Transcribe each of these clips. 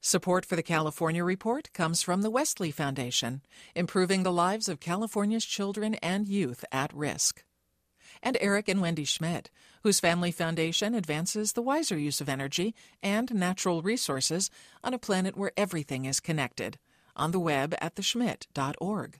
Support for the California Report comes from the Wesley Foundation, improving the lives of California's children and youth at risk. And Eric and Wendy Schmidt, whose family foundation advances the wiser use of energy and natural resources on a planet where everything is connected, on the web at theschmidt.org.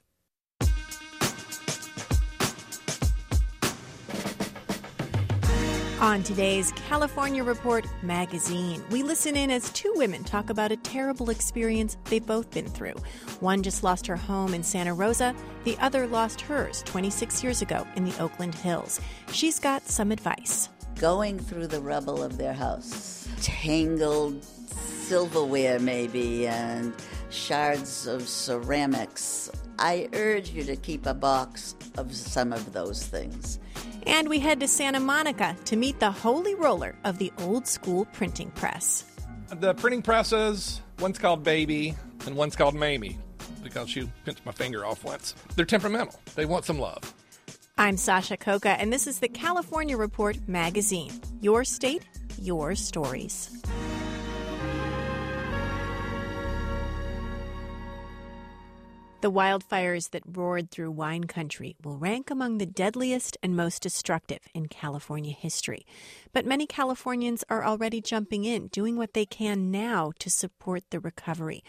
On today's California Report magazine, we listen in as two women talk about a terrible experience they've both been through. One just lost her home in Santa Rosa, the other lost hers 26 years ago in the Oakland Hills. She's got some advice. Going through the rubble of their house, tangled silverware maybe, and shards of ceramics. I urge you to keep a box of some of those things. And we head to Santa Monica to meet the holy roller of the old school printing press. The printing presses, one's called Baby and one's called Mamie because she pinched my finger off once. They're temperamental, they want some love. I'm Sasha Khokha, and this is the California Report magazine. Your state, your stories. The wildfires that roared through wine country will rank among the deadliest and most destructive in California history. But many Californians are already jumping in, doing what they can now to support the recovery.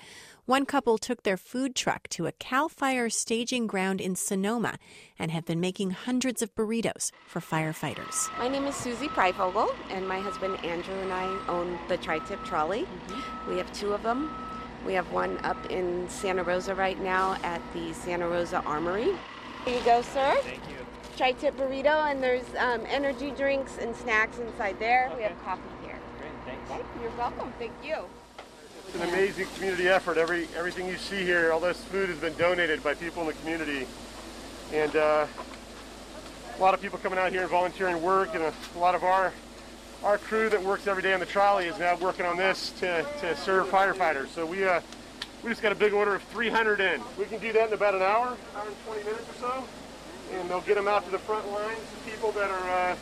One couple took their food truck to a CAL FIRE staging ground in Sonoma and have been making hundreds of burritos for firefighters. My name is Susie Preifogel, and my husband Andrew and I own the Tri Tip Trolley. Mm-hmm. We have two of them. We have one up in Santa Rosa right now at the Santa Rosa Armory. Here you go, sir. Thank you. Tri tip burrito, and there's um, energy drinks and snacks inside there. Okay. We have coffee here. Great, thanks. Okay, you're welcome. Thank you. It's an amazing community effort. Every everything you see here, all this food has been donated by people in the community, and uh, a lot of people coming out here and volunteering work, and a, a lot of our our crew that works every day on the trolley is now working on this to, to serve firefighters. So we uh, we just got a big order of 300 in. We can do that in about an hour, hour and 20 minutes or so, and they'll get them out to the front lines. People that are uh,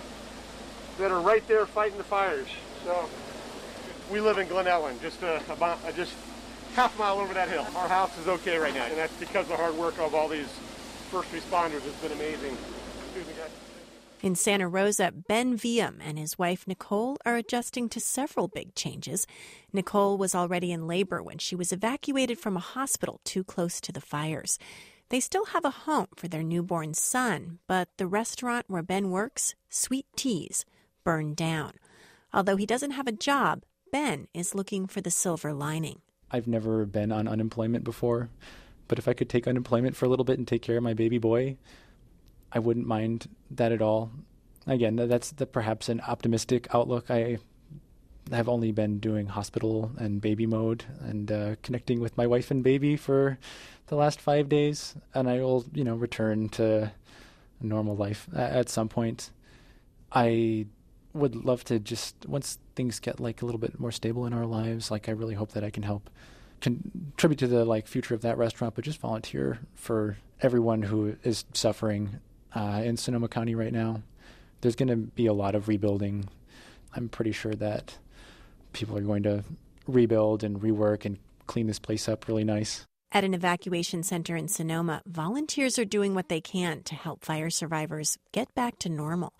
that are right there fighting the fires. So we live in Glen Ellen, just uh, about uh, just half a mile over that hill. Our house is okay right now, and that's because of the hard work of all these first responders. It's been amazing. In Santa Rosa, Ben Viam and his wife Nicole are adjusting to several big changes. Nicole was already in labor when she was evacuated from a hospital too close to the fires. They still have a home for their newborn son, but the restaurant where Ben works, Sweet T's, burned down. Although he doesn't have a job, Ben is looking for the silver lining. I've never been on unemployment before, but if I could take unemployment for a little bit and take care of my baby boy, I wouldn't mind that at all. Again, that's the, perhaps an optimistic outlook. I have only been doing hospital and baby mode and uh, connecting with my wife and baby for the last five days, and I will, you know, return to normal life at some point. I would love to just once things get like a little bit more stable in our lives, like I really hope that I can help contribute to the like future of that restaurant, but just volunteer for everyone who is suffering uh, in Sonoma County right now. There's going to be a lot of rebuilding. I'm pretty sure that people are going to rebuild and rework and clean this place up really nice. At an evacuation center in Sonoma, volunteers are doing what they can to help fire survivors get back to normal.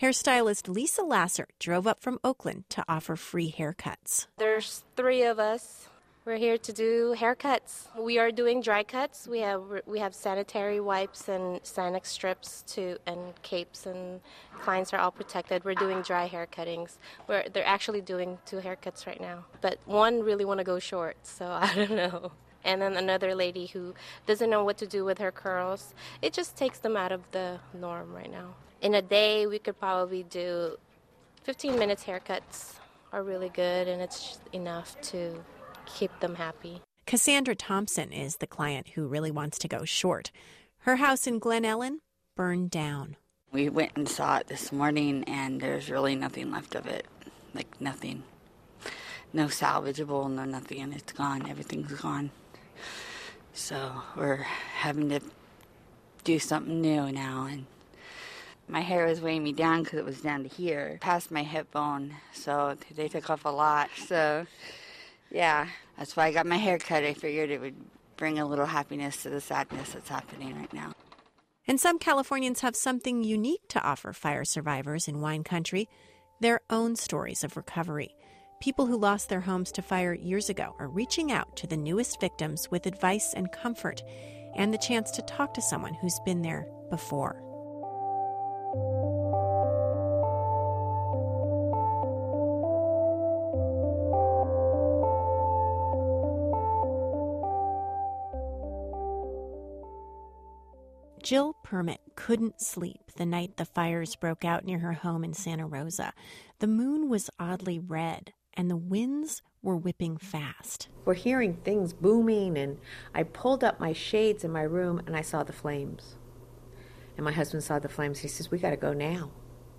Hairstylist Lisa Lasser drove up from Oakland to offer free haircuts. There's three of us. We're here to do haircuts. We are doing dry cuts. We have we have sanitary wipes and Sanek strips to and capes and clients are all protected. We're doing dry hair cuttings. We're they're actually doing two haircuts right now. But one really want to go short, so I don't know. And then another lady who doesn't know what to do with her curls. It just takes them out of the norm right now. In a day, we could probably do 15 minutes haircuts are really good and it's enough to keep them happy. Cassandra Thompson is the client who really wants to go short. Her house in Glen Ellen burned down. We went and saw it this morning, and there's really nothing left of it. Like nothing. No salvageable, no nothing. It's gone. Everything's gone. So we're having to do something new now. And my hair was weighing me down because it was down to here, past my hip bone. So they took off a lot. So yeah, that's why I got my hair cut. I figured it would bring a little happiness to the sadness that's happening right now. And some Californians have something unique to offer fire survivors in wine country their own stories of recovery. People who lost their homes to fire years ago are reaching out to the newest victims with advice and comfort and the chance to talk to someone who's been there before. Jill Permutt couldn't sleep the night the fires broke out near her home in Santa Rosa. The moon was oddly red, and the winds were whipping fast. We're hearing things booming, and I pulled up my shades in my room and I saw the flames. And my husband saw the flames. He says, We got to go now.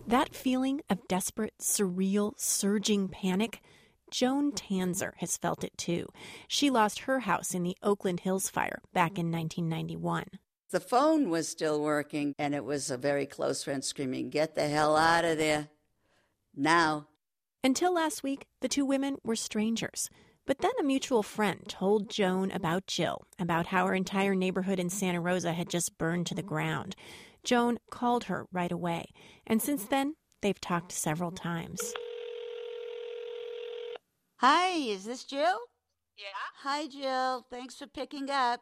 That feeling of desperate, surreal, surging panic, Joan Tanzer has felt it too. She lost her house in the Oakland Hills fire back in 1991. The phone was still working, and it was a very close friend screaming, Get the hell out of there. Now. Until last week, the two women were strangers. But then a mutual friend told Joan about Jill, about how her entire neighborhood in Santa Rosa had just burned to the ground. Joan called her right away, and since then, they've talked several times. Hi, is this Jill? Yeah. Hi, Jill. Thanks for picking up.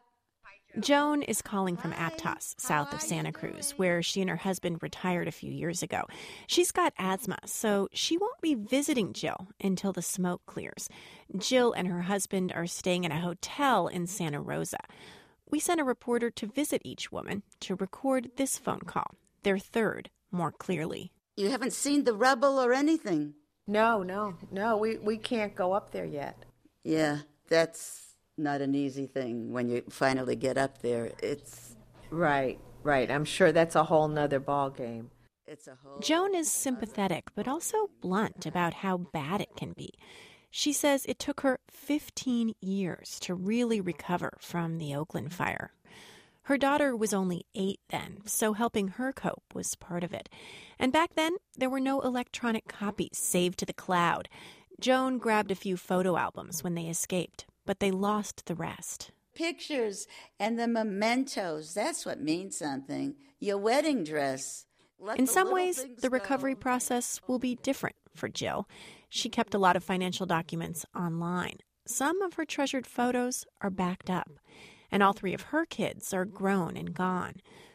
Joan is calling from Aptos, south of Santa Cruz, where she and her husband retired a few years ago. She's got asthma, so she won't be visiting Jill until the smoke clears. Jill and her husband are staying in a hotel in Santa Rosa. We sent a reporter to visit each woman to record this phone call, their third, more clearly. You haven't seen the rubble or anything? No, no, no. We, we can't go up there yet. Yeah, that's not an easy thing when you finally get up there. It's right, right. I'm sure that's a whole nother ball game. It's a whole. Joan is sympathetic, but also blunt about how bad it can be. She says it took her 15 years to really recover from the Oakland fire. Her daughter was only eight then, so helping her cope was part of it. And back then, there were no electronic copies saved to the cloud. Joan grabbed a few photo albums when they escaped, but they lost the rest. Pictures and the mementos, that's what means something. Your wedding dress. Let In some ways, the go. recovery process will be different for Jill. She kept a lot of financial documents online. Some of her treasured photos are backed up, and all three of her kids are grown and gone.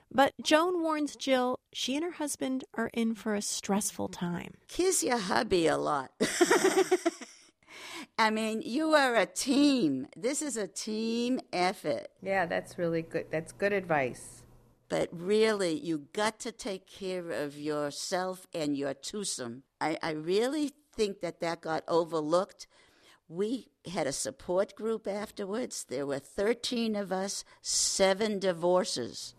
But Joan warns Jill she and her husband are in for a stressful time. Kiss your hubby a lot. I mean, you are a team. This is a team effort. Yeah, that's really good. That's good advice. But really, you got to take care of yourself and your twosome. I, I really think that that got overlooked. We had a support group afterwards. There were 13 of us, seven divorces.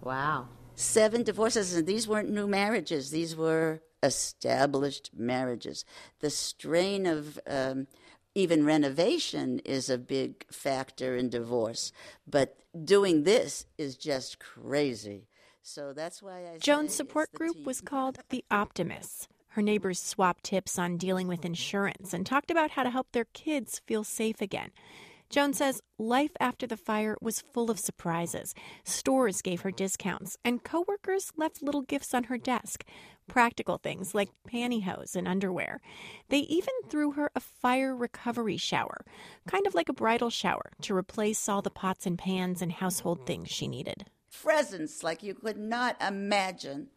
Wow. Seven divorces, and these weren't new marriages, these were established marriages. The strain of um, even renovation is a big factor in divorce, but doing this is just crazy. So that's why I Joan's support group team. was called the Optimists. Her neighbors swapped tips on dealing with insurance and talked about how to help their kids feel safe again. Joan says life after the fire was full of surprises. Stores gave her discounts, and coworkers left little gifts on her desk. Practical things like pantyhose and underwear. They even threw her a fire recovery shower, kind of like a bridal shower, to replace all the pots and pans and household things she needed. Presents like you could not imagine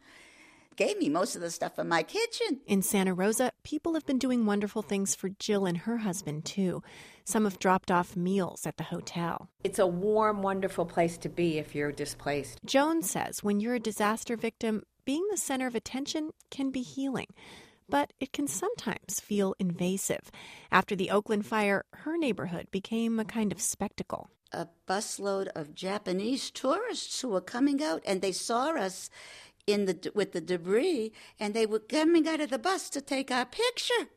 gave me most of the stuff in my kitchen. In Santa Rosa, people have been doing wonderful things for Jill and her husband, too. Some have dropped off meals at the hotel. It's a warm, wonderful place to be if you're displaced. Joan says when you're a disaster victim, being the center of attention can be healing. But it can sometimes feel invasive. After the Oakland fire, her neighborhood became a kind of spectacle a busload of Japanese tourists who were coming out and they saw us in the with the debris, and they were coming out of the bus to take our picture,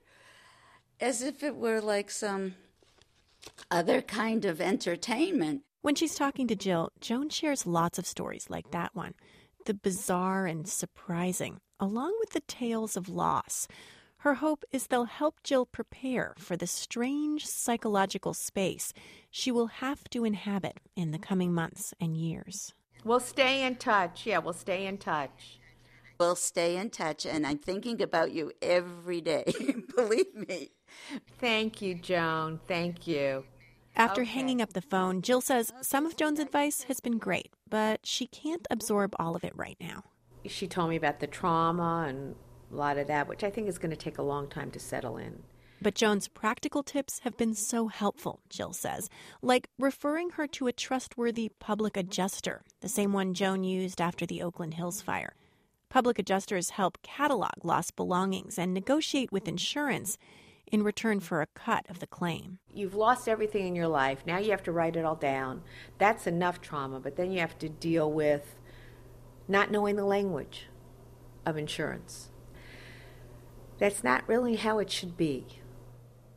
as if it were like some other kind of entertainment. When she's talking to Jill, Joan shares lots of stories like that one, the bizarre and surprising, along with the tales of loss. Her hope is they'll help Jill prepare for the strange psychological space she will have to inhabit in the coming months and years. We'll stay in touch. Yeah, we'll stay in touch. We'll stay in touch, and I'm thinking about you every day. Believe me. Thank you, Joan. Thank you. After okay. hanging up the phone, Jill says some of Joan's advice has been great, but she can't absorb all of it right now. She told me about the trauma and a lot of that, which I think is going to take a long time to settle in. But Joan's practical tips have been so helpful, Jill says, like referring her to a trustworthy public adjuster, the same one Joan used after the Oakland Hills fire. Public adjusters help catalog lost belongings and negotiate with insurance in return for a cut of the claim. You've lost everything in your life. Now you have to write it all down. That's enough trauma, but then you have to deal with not knowing the language of insurance. That's not really how it should be.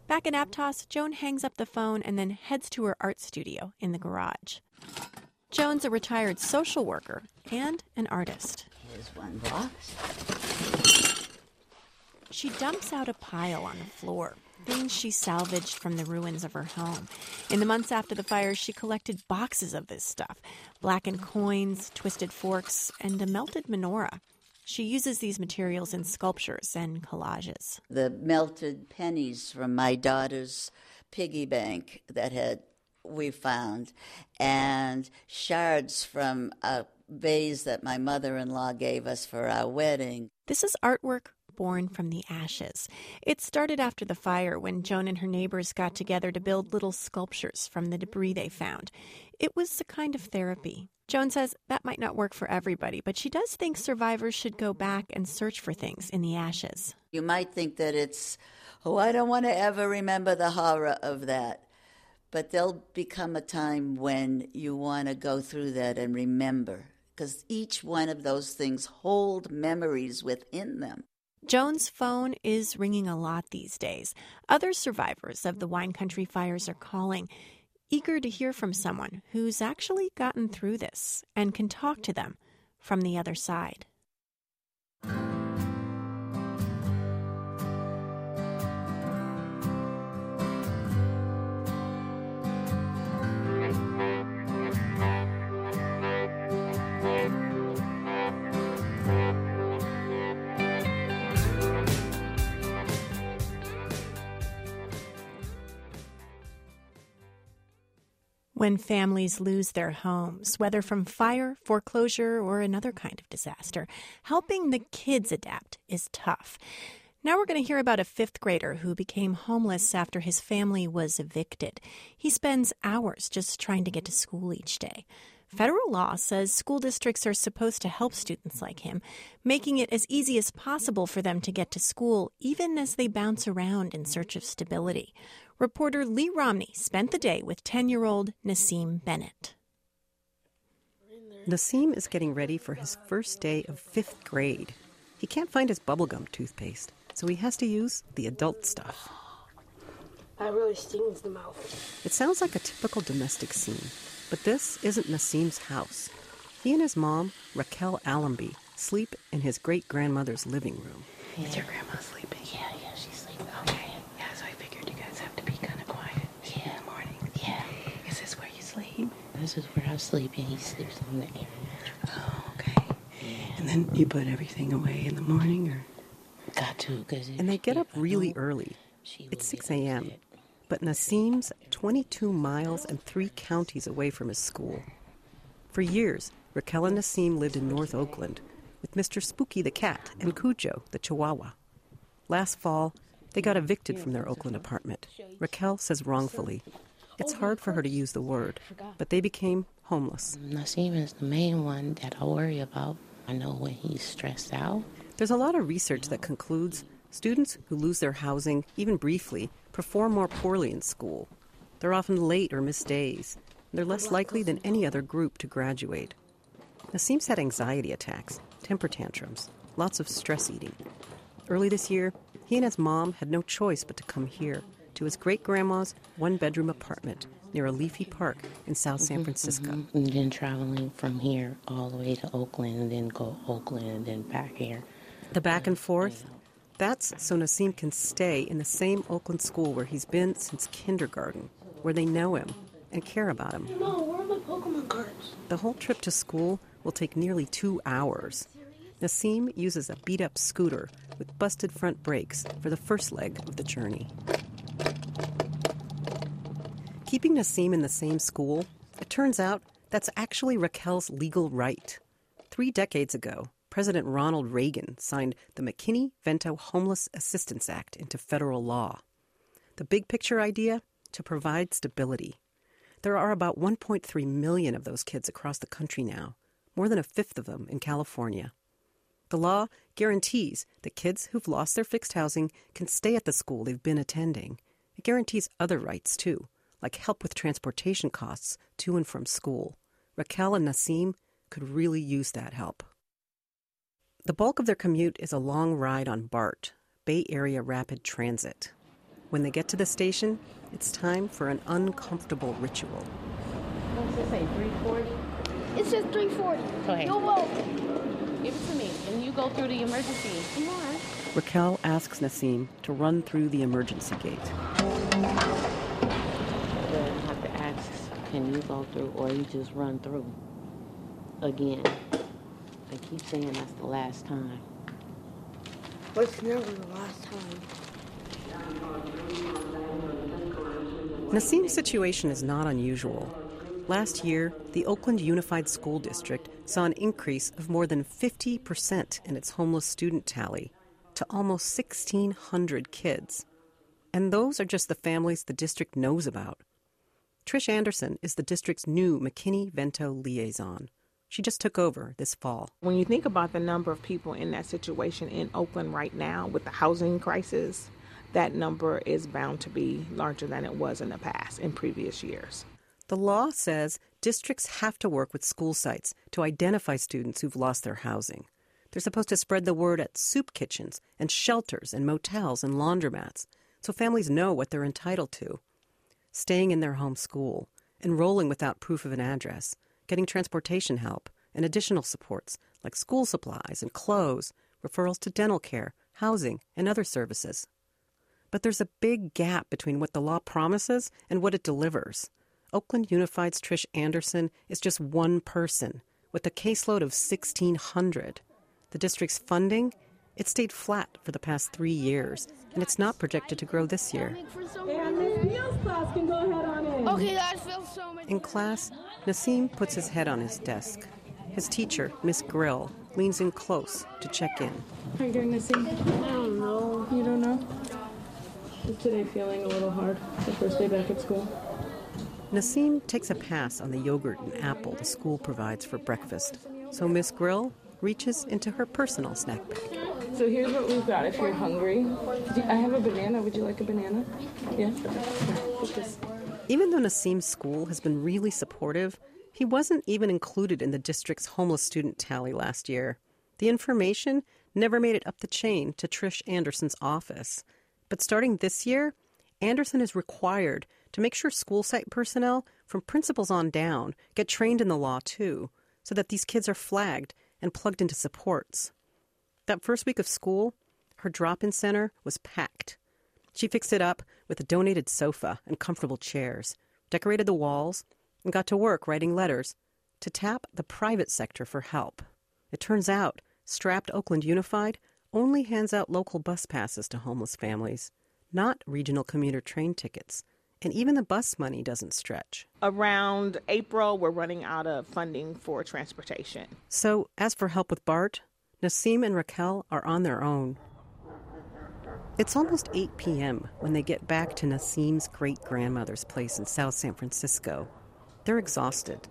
Back in Aptos, Joan hangs up the phone and then heads to her art studio in the garage. Joan's a retired social worker and an artist. Here's one box. She dumps out a pile on the floor, things she salvaged from the ruins of her home. In the months after the fire, she collected boxes of this stuff blackened coins, twisted forks, and a melted menorah. She uses these materials in sculptures and collages. The melted pennies from my daughter's piggy bank that had we found, and shards from a vase that my mother in law gave us for our wedding. This is artwork born from the ashes. It started after the fire when Joan and her neighbors got together to build little sculptures from the debris they found. It was a kind of therapy. Joan says that might not work for everybody, but she does think survivors should go back and search for things in the ashes. You might think that it's, oh, I don't want to ever remember the horror of that. But there'll become a time when you want to go through that and remember, because each one of those things hold memories within them. Joan's phone is ringing a lot these days. Other survivors of the wine country fires are calling eager to hear from someone who's actually gotten through this and can talk to them from the other side. When families lose their homes, whether from fire, foreclosure, or another kind of disaster, helping the kids adapt is tough. Now we're going to hear about a fifth grader who became homeless after his family was evicted. He spends hours just trying to get to school each day. Federal law says school districts are supposed to help students like him, making it as easy as possible for them to get to school, even as they bounce around in search of stability reporter Lee Romney spent the day with 10 year old Nasim Bennett. Nasim is getting ready for his first day of fifth grade. He can't find his bubblegum toothpaste, so he has to use the adult stuff. That really stings the mouth. It sounds like a typical domestic scene, but this isn't Nasim's house. He and his mom, Raquel Allenby, sleep in his great grandmother's living room. Is your grandma sleeping? Yeah, yeah, she's sleeping. Okay. Yeah, so I figured you guys have to be kind of quiet yeah. in the morning. Yeah. This is where I sleep, and he sleeps on the air mattress. Oh, okay. And then you put everything away in the morning, or got to, cause and they get up really early. It's 6 a.m. But Nassim's 22 miles and three counties away from his school. For years, Raquel and Nassim lived in North Oakland with Mr. Spooky the cat and Cujo the chihuahua. Last fall, they got evicted from their Oakland apartment. Raquel says wrongfully. It's hard for her to use the word, but they became homeless. Nassim is the main one that I worry about. I know when he's stressed out. There's a lot of research that concludes students who lose their housing, even briefly, perform more poorly in school. They're often late or miss days. They're less likely than any other group to graduate. Nassim's had anxiety attacks, temper tantrums, lots of stress eating. Early this year, he and his mom had no choice but to come here to his great grandma's one bedroom apartment near a leafy park in South San Francisco. Mm-hmm. And then traveling from here all the way to Oakland, and then go Oakland, and then back here. The back and forth, that's so Nassim can stay in the same Oakland school where he's been since kindergarten, where they know him and care about him. No, where are my Pokemon cards? The whole trip to school will take nearly two hours. Nassim uses a beat up scooter with busted front brakes for the first leg of the journey. Keeping Nassim in the same school, it turns out that's actually Raquel's legal right. Three decades ago, President Ronald Reagan signed the McKinney Vento Homeless Assistance Act into federal law. The big picture idea? To provide stability. There are about 1.3 million of those kids across the country now, more than a fifth of them in California. The law guarantees that kids who've lost their fixed housing can stay at the school they've been attending. It guarantees other rights, too, like help with transportation costs to and from school. Raquel and Nassim could really use that help. The bulk of their commute is a long ride on BART, Bay Area Rapid Transit. When they get to the station, it's time for an uncomfortable ritual. What's it say, 340? It says 340. Go ahead. You'll vote. Give it to me, and you go through the emergency. Come on. Raquel asks Nassim to run through the emergency gate. Can you go through, or you just run through again? They keep saying that's the last time. But it's never the last time. Nassim's situation is not unusual. Last year, the Oakland Unified School District saw an increase of more than 50% in its homeless student tally to almost 1,600 kids. And those are just the families the district knows about. Trish Anderson is the district's new McKinney Vento liaison. She just took over this fall. When you think about the number of people in that situation in Oakland right now with the housing crisis, that number is bound to be larger than it was in the past, in previous years. The law says districts have to work with school sites to identify students who've lost their housing. They're supposed to spread the word at soup kitchens and shelters and motels and laundromats so families know what they're entitled to. Staying in their home school, enrolling without proof of an address, getting transportation help, and additional supports like school supplies and clothes, referrals to dental care, housing, and other services. But there's a big gap between what the law promises and what it delivers. Oakland Unified's Trish Anderson is just one person with a caseload of 1,600. The district's funding, it stayed flat for the past three years, and it's not projected to grow this year. Okay, that feels so much. In class, Nassim puts his head on his desk. His teacher, Miss Grill, leans in close to check in. How are you doing, Nassim? I don't know. You don't know? Is today feeling a little hard? The first day back at school? Nassim takes a pass on the yogurt and apple the school provides for breakfast. So Miss Grill reaches into her personal snack bag. So here's what we've got if you're hungry. I have a banana. Would you like a banana? Yeah? Even though Nassim's school has been really supportive, he wasn't even included in the district's homeless student tally last year. The information never made it up the chain to Trish Anderson's office. But starting this year, Anderson is required to make sure school site personnel, from principals on down, get trained in the law too, so that these kids are flagged and plugged into supports. That first week of school, her drop in center was packed. She fixed it up with a donated sofa and comfortable chairs, decorated the walls, and got to work writing letters to tap the private sector for help. It turns out Strapped Oakland Unified only hands out local bus passes to homeless families, not regional commuter train tickets. And even the bus money doesn't stretch. Around April, we're running out of funding for transportation. So, as for help with Bart, Nassim and Raquel are on their own. It's almost 8 p.m. when they get back to Nassim's great grandmother's place in South San Francisco. They're exhausted.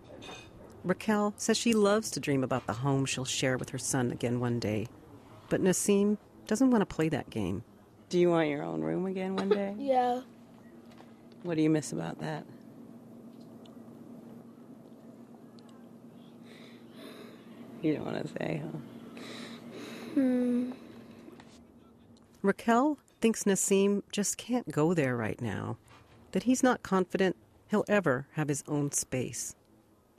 Raquel says she loves to dream about the home she'll share with her son again one day. But Nassim doesn't want to play that game. Do you want your own room again one day? Yeah. What do you miss about that? You don't want to say, huh? Hmm. Raquel thinks Nassim just can't go there right now, that he's not confident he'll ever have his own space.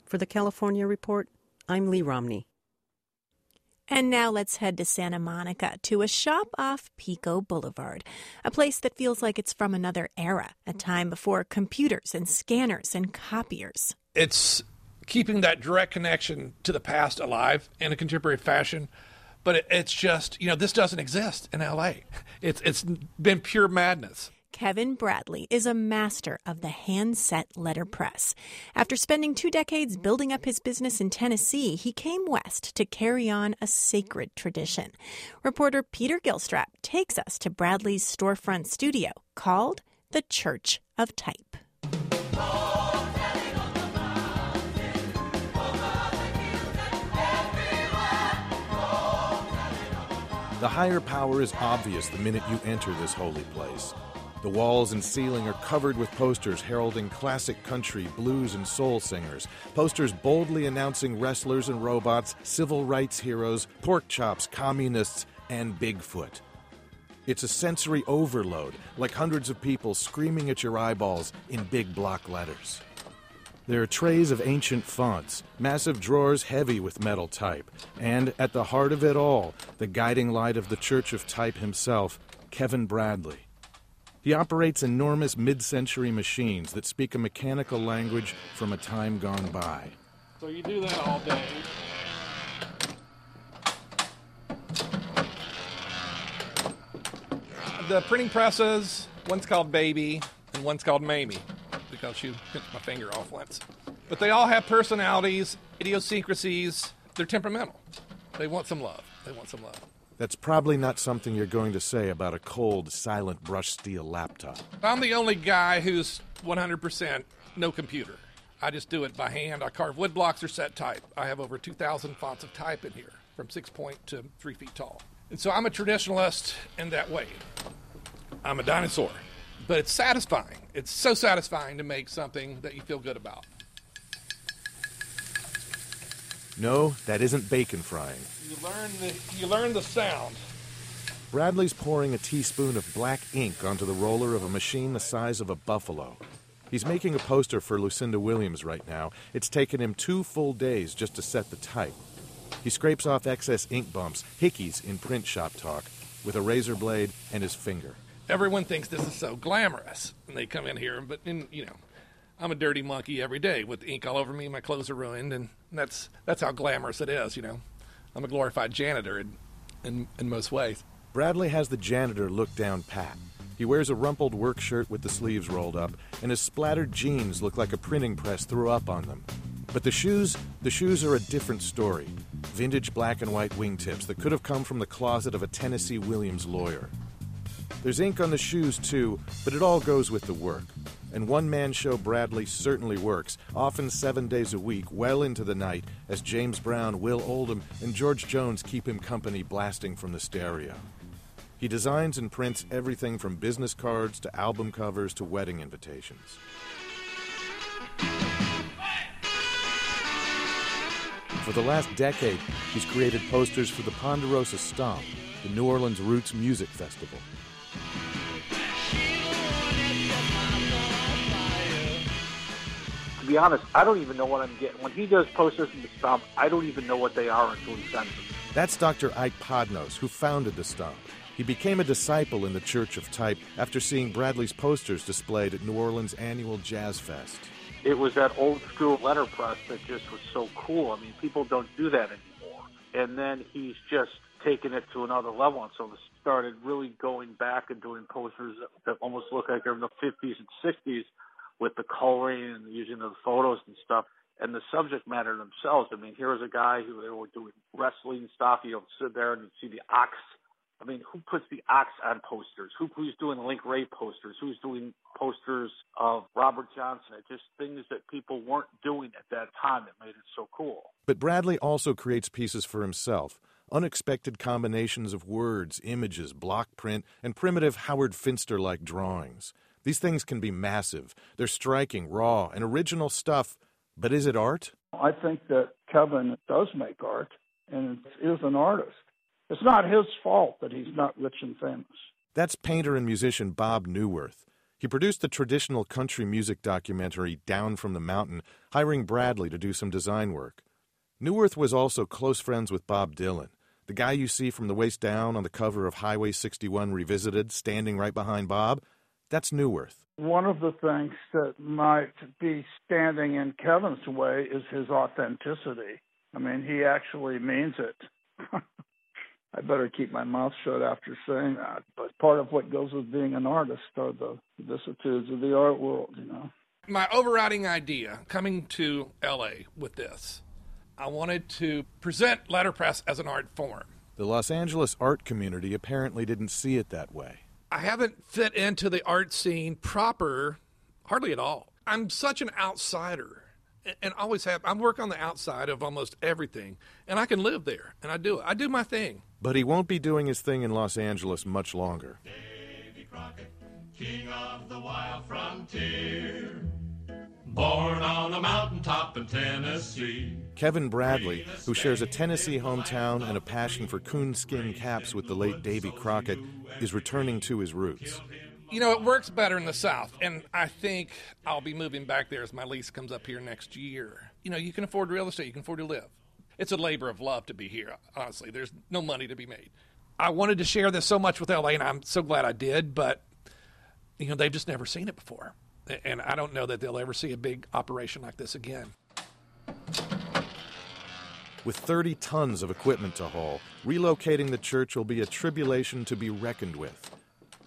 For the California Report, I'm Lee Romney. And now let's head to Santa Monica to a shop off Pico Boulevard, a place that feels like it's from another era, a time before computers and scanners and copiers. It's keeping that direct connection to the past alive in a contemporary fashion. But it, it's just, you know, this doesn't exist in LA. It's it's been pure madness. Kevin Bradley is a master of the handset letterpress. After spending two decades building up his business in Tennessee, he came west to carry on a sacred tradition. Reporter Peter Gilstrap takes us to Bradley's storefront studio called the Church of Type. The higher power is obvious the minute you enter this holy place. The walls and ceiling are covered with posters heralding classic country, blues, and soul singers. Posters boldly announcing wrestlers and robots, civil rights heroes, pork chops, communists, and Bigfoot. It's a sensory overload, like hundreds of people screaming at your eyeballs in big block letters. There are trays of ancient fonts, massive drawers heavy with metal type, and at the heart of it all, the guiding light of the Church of Type himself, Kevin Bradley. He operates enormous mid century machines that speak a mechanical language from a time gone by. So you do that all day. The printing presses, one's called Baby and one's called Mamie because she pinched my finger off once. But they all have personalities, idiosyncrasies. They're temperamental. They want some love. They want some love. That's probably not something you're going to say about a cold, silent brush steel laptop. I'm the only guy who's 100% no computer. I just do it by hand. I carve wood blocks or set type. I have over 2,000 fonts of type in here, from six point to three feet tall. And so I'm a traditionalist in that way. I'm a dinosaur. But it's satisfying. It's so satisfying to make something that you feel good about. No, that isn't bacon frying. You learn the you learn the sound. Bradley's pouring a teaspoon of black ink onto the roller of a machine the size of a buffalo. He's making a poster for Lucinda Williams right now. It's taken him two full days just to set the type. He scrapes off excess ink bumps, hickeys in print shop talk, with a razor blade and his finger. Everyone thinks this is so glamorous, and they come in here. But in, you know, I'm a dirty monkey every day with ink all over me. My clothes are ruined, and that's that's how glamorous it is. You know, I'm a glorified janitor in in, in most ways. Bradley has the janitor look down pat. He wears a rumpled work shirt with the sleeves rolled up, and his splattered jeans look like a printing press threw up on them. But the shoes, the shoes are a different story. Vintage black and white wingtips that could have come from the closet of a Tennessee Williams lawyer. There's ink on the shoes too, but it all goes with the work. And one man show Bradley certainly works, often seven days a week, well into the night, as James Brown, Will Oldham, and George Jones keep him company blasting from the stereo. He designs and prints everything from business cards to album covers to wedding invitations. For the last decade, he's created posters for the Ponderosa Stomp, the New Orleans Roots Music Festival. To be honest, I don't even know what I'm getting. When he does posters in the Stomp, I don't even know what they are until he sends them. That's Dr. Ike Padnos, who founded the Stomp. He became a disciple in the Church of Type after seeing Bradley's posters displayed at New Orleans' annual Jazz Fest. it was that old school letterpress that just was so cool. I mean, people don't do that anymore. And then he's just taken it to another level, and so he started really going back and doing posters that, that almost look like they're in the 50s and 60s with the coloring and using the photos and stuff and the subject matter themselves. I mean, here was a guy who they were doing wrestling stuff. You know, sit there and you see the ox. I mean, who puts the ox on posters? Who, who's doing Link Wray posters? Who's doing posters of Robert Johnson? It just things that people weren't doing at that time that made it so cool. But Bradley also creates pieces for himself. Unexpected combinations of words, images, block print, and primitive Howard Finster like drawings. These things can be massive. They're striking, raw, and original stuff but is it art? I think that Kevin does make art and is an artist. It's not his fault that he's not rich and famous. That's painter and musician Bob Neuwirth. He produced the traditional country music documentary Down from the Mountain, hiring Bradley to do some design work. Neuwirth was also close friends with Bob Dylan, the guy you see from the waist down on the cover of Highway 61 Revisited, standing right behind Bob. That's Neuwirth. One of the things that might be standing in Kevin's way is his authenticity. I mean, he actually means it. I better keep my mouth shut after saying that. But part of what goes with being an artist are the vicissitudes of the art world, you know. My overriding idea coming to LA with this, I wanted to present letterpress as an art form. The Los Angeles art community apparently didn't see it that way. I haven't fit into the art scene proper hardly at all. I'm such an outsider and always have. I work on the outside of almost everything, and I can live there, and I do it. I do my thing. But he won't be doing his thing in Los Angeles much longer. Davy Crockett, king of the wild frontier, born on a mountaintop in Tennessee. Kevin Bradley, who shares a Tennessee hometown and a passion for coonskin caps with the late Davy Crockett, is returning to his roots. You know, it works better in the South, and I think I'll be moving back there as my lease comes up here next year. You know, you can afford real estate, you can afford to live. It's a labor of love to be here, honestly. There's no money to be made. I wanted to share this so much with LA, and I'm so glad I did, but, you know, they've just never seen it before. And I don't know that they'll ever see a big operation like this again. With 30 tons of equipment to haul, relocating the church will be a tribulation to be reckoned with.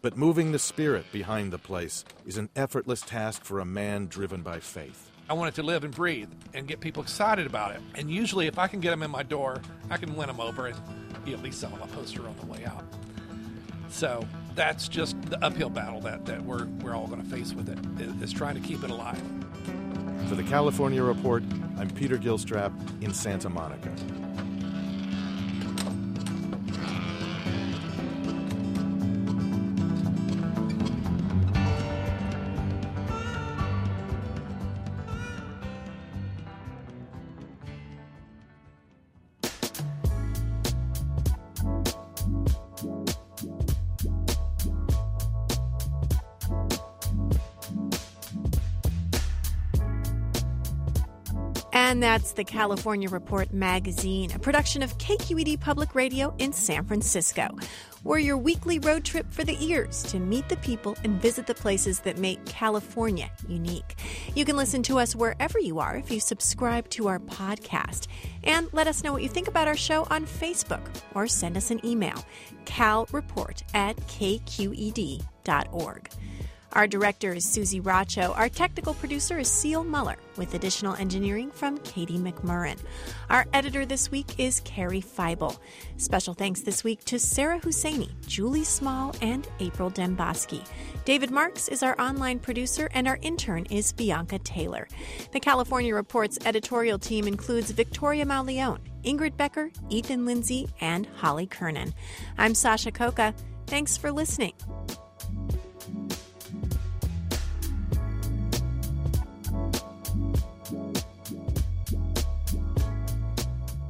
But moving the spirit behind the place is an effortless task for a man driven by faith. I want it to live and breathe and get people excited about it. And usually, if I can get them in my door, I can win them over and at least sell them a poster on the way out. So that's just the uphill battle that, that we're, we're all going to face with it, is trying to keep it alive. For the California Report, I'm Peter Gilstrap in Santa Monica. And that's the California Report magazine, a production of KQED Public Radio in San Francisco. We're your weekly road trip for the ears to meet the people and visit the places that make California unique. You can listen to us wherever you are if you subscribe to our podcast. And let us know what you think about our show on Facebook or send us an email, calreport at kqed.org. Our director is Susie Racho. Our technical producer is Seal Muller, with additional engineering from Katie McMurrin. Our editor this week is Carrie Feibel. Special thanks this week to Sarah Husseini, Julie Small, and April Dembosky. David Marks is our online producer, and our intern is Bianca Taylor. The California Reports editorial team includes Victoria Mauleon, Ingrid Becker, Ethan Lindsey, and Holly Kernan. I'm Sasha Khokha. Thanks for listening.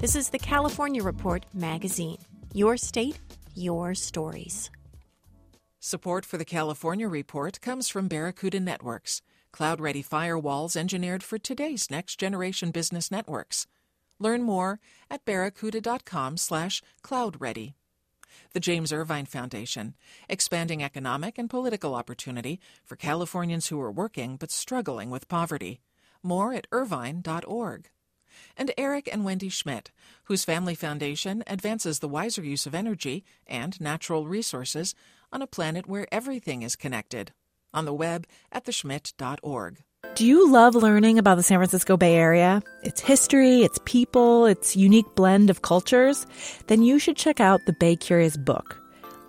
This is the California Report magazine. Your state, your stories. Support for the California Report comes from Barracuda Networks, cloud ready firewalls engineered for today's next generation business networks. Learn more at barracuda.com/slash cloudready. The James Irvine Foundation, expanding economic and political opportunity for Californians who are working but struggling with poverty More at irvine.org. And Eric and Wendy Schmidt, whose family foundation advances the wiser use of energy and natural resources on a planet where everything is connected. On the web at theschmidt.org. Do you love learning about the San Francisco Bay Area? Its history, its people, its unique blend of cultures? Then you should check out the Bay Curious book.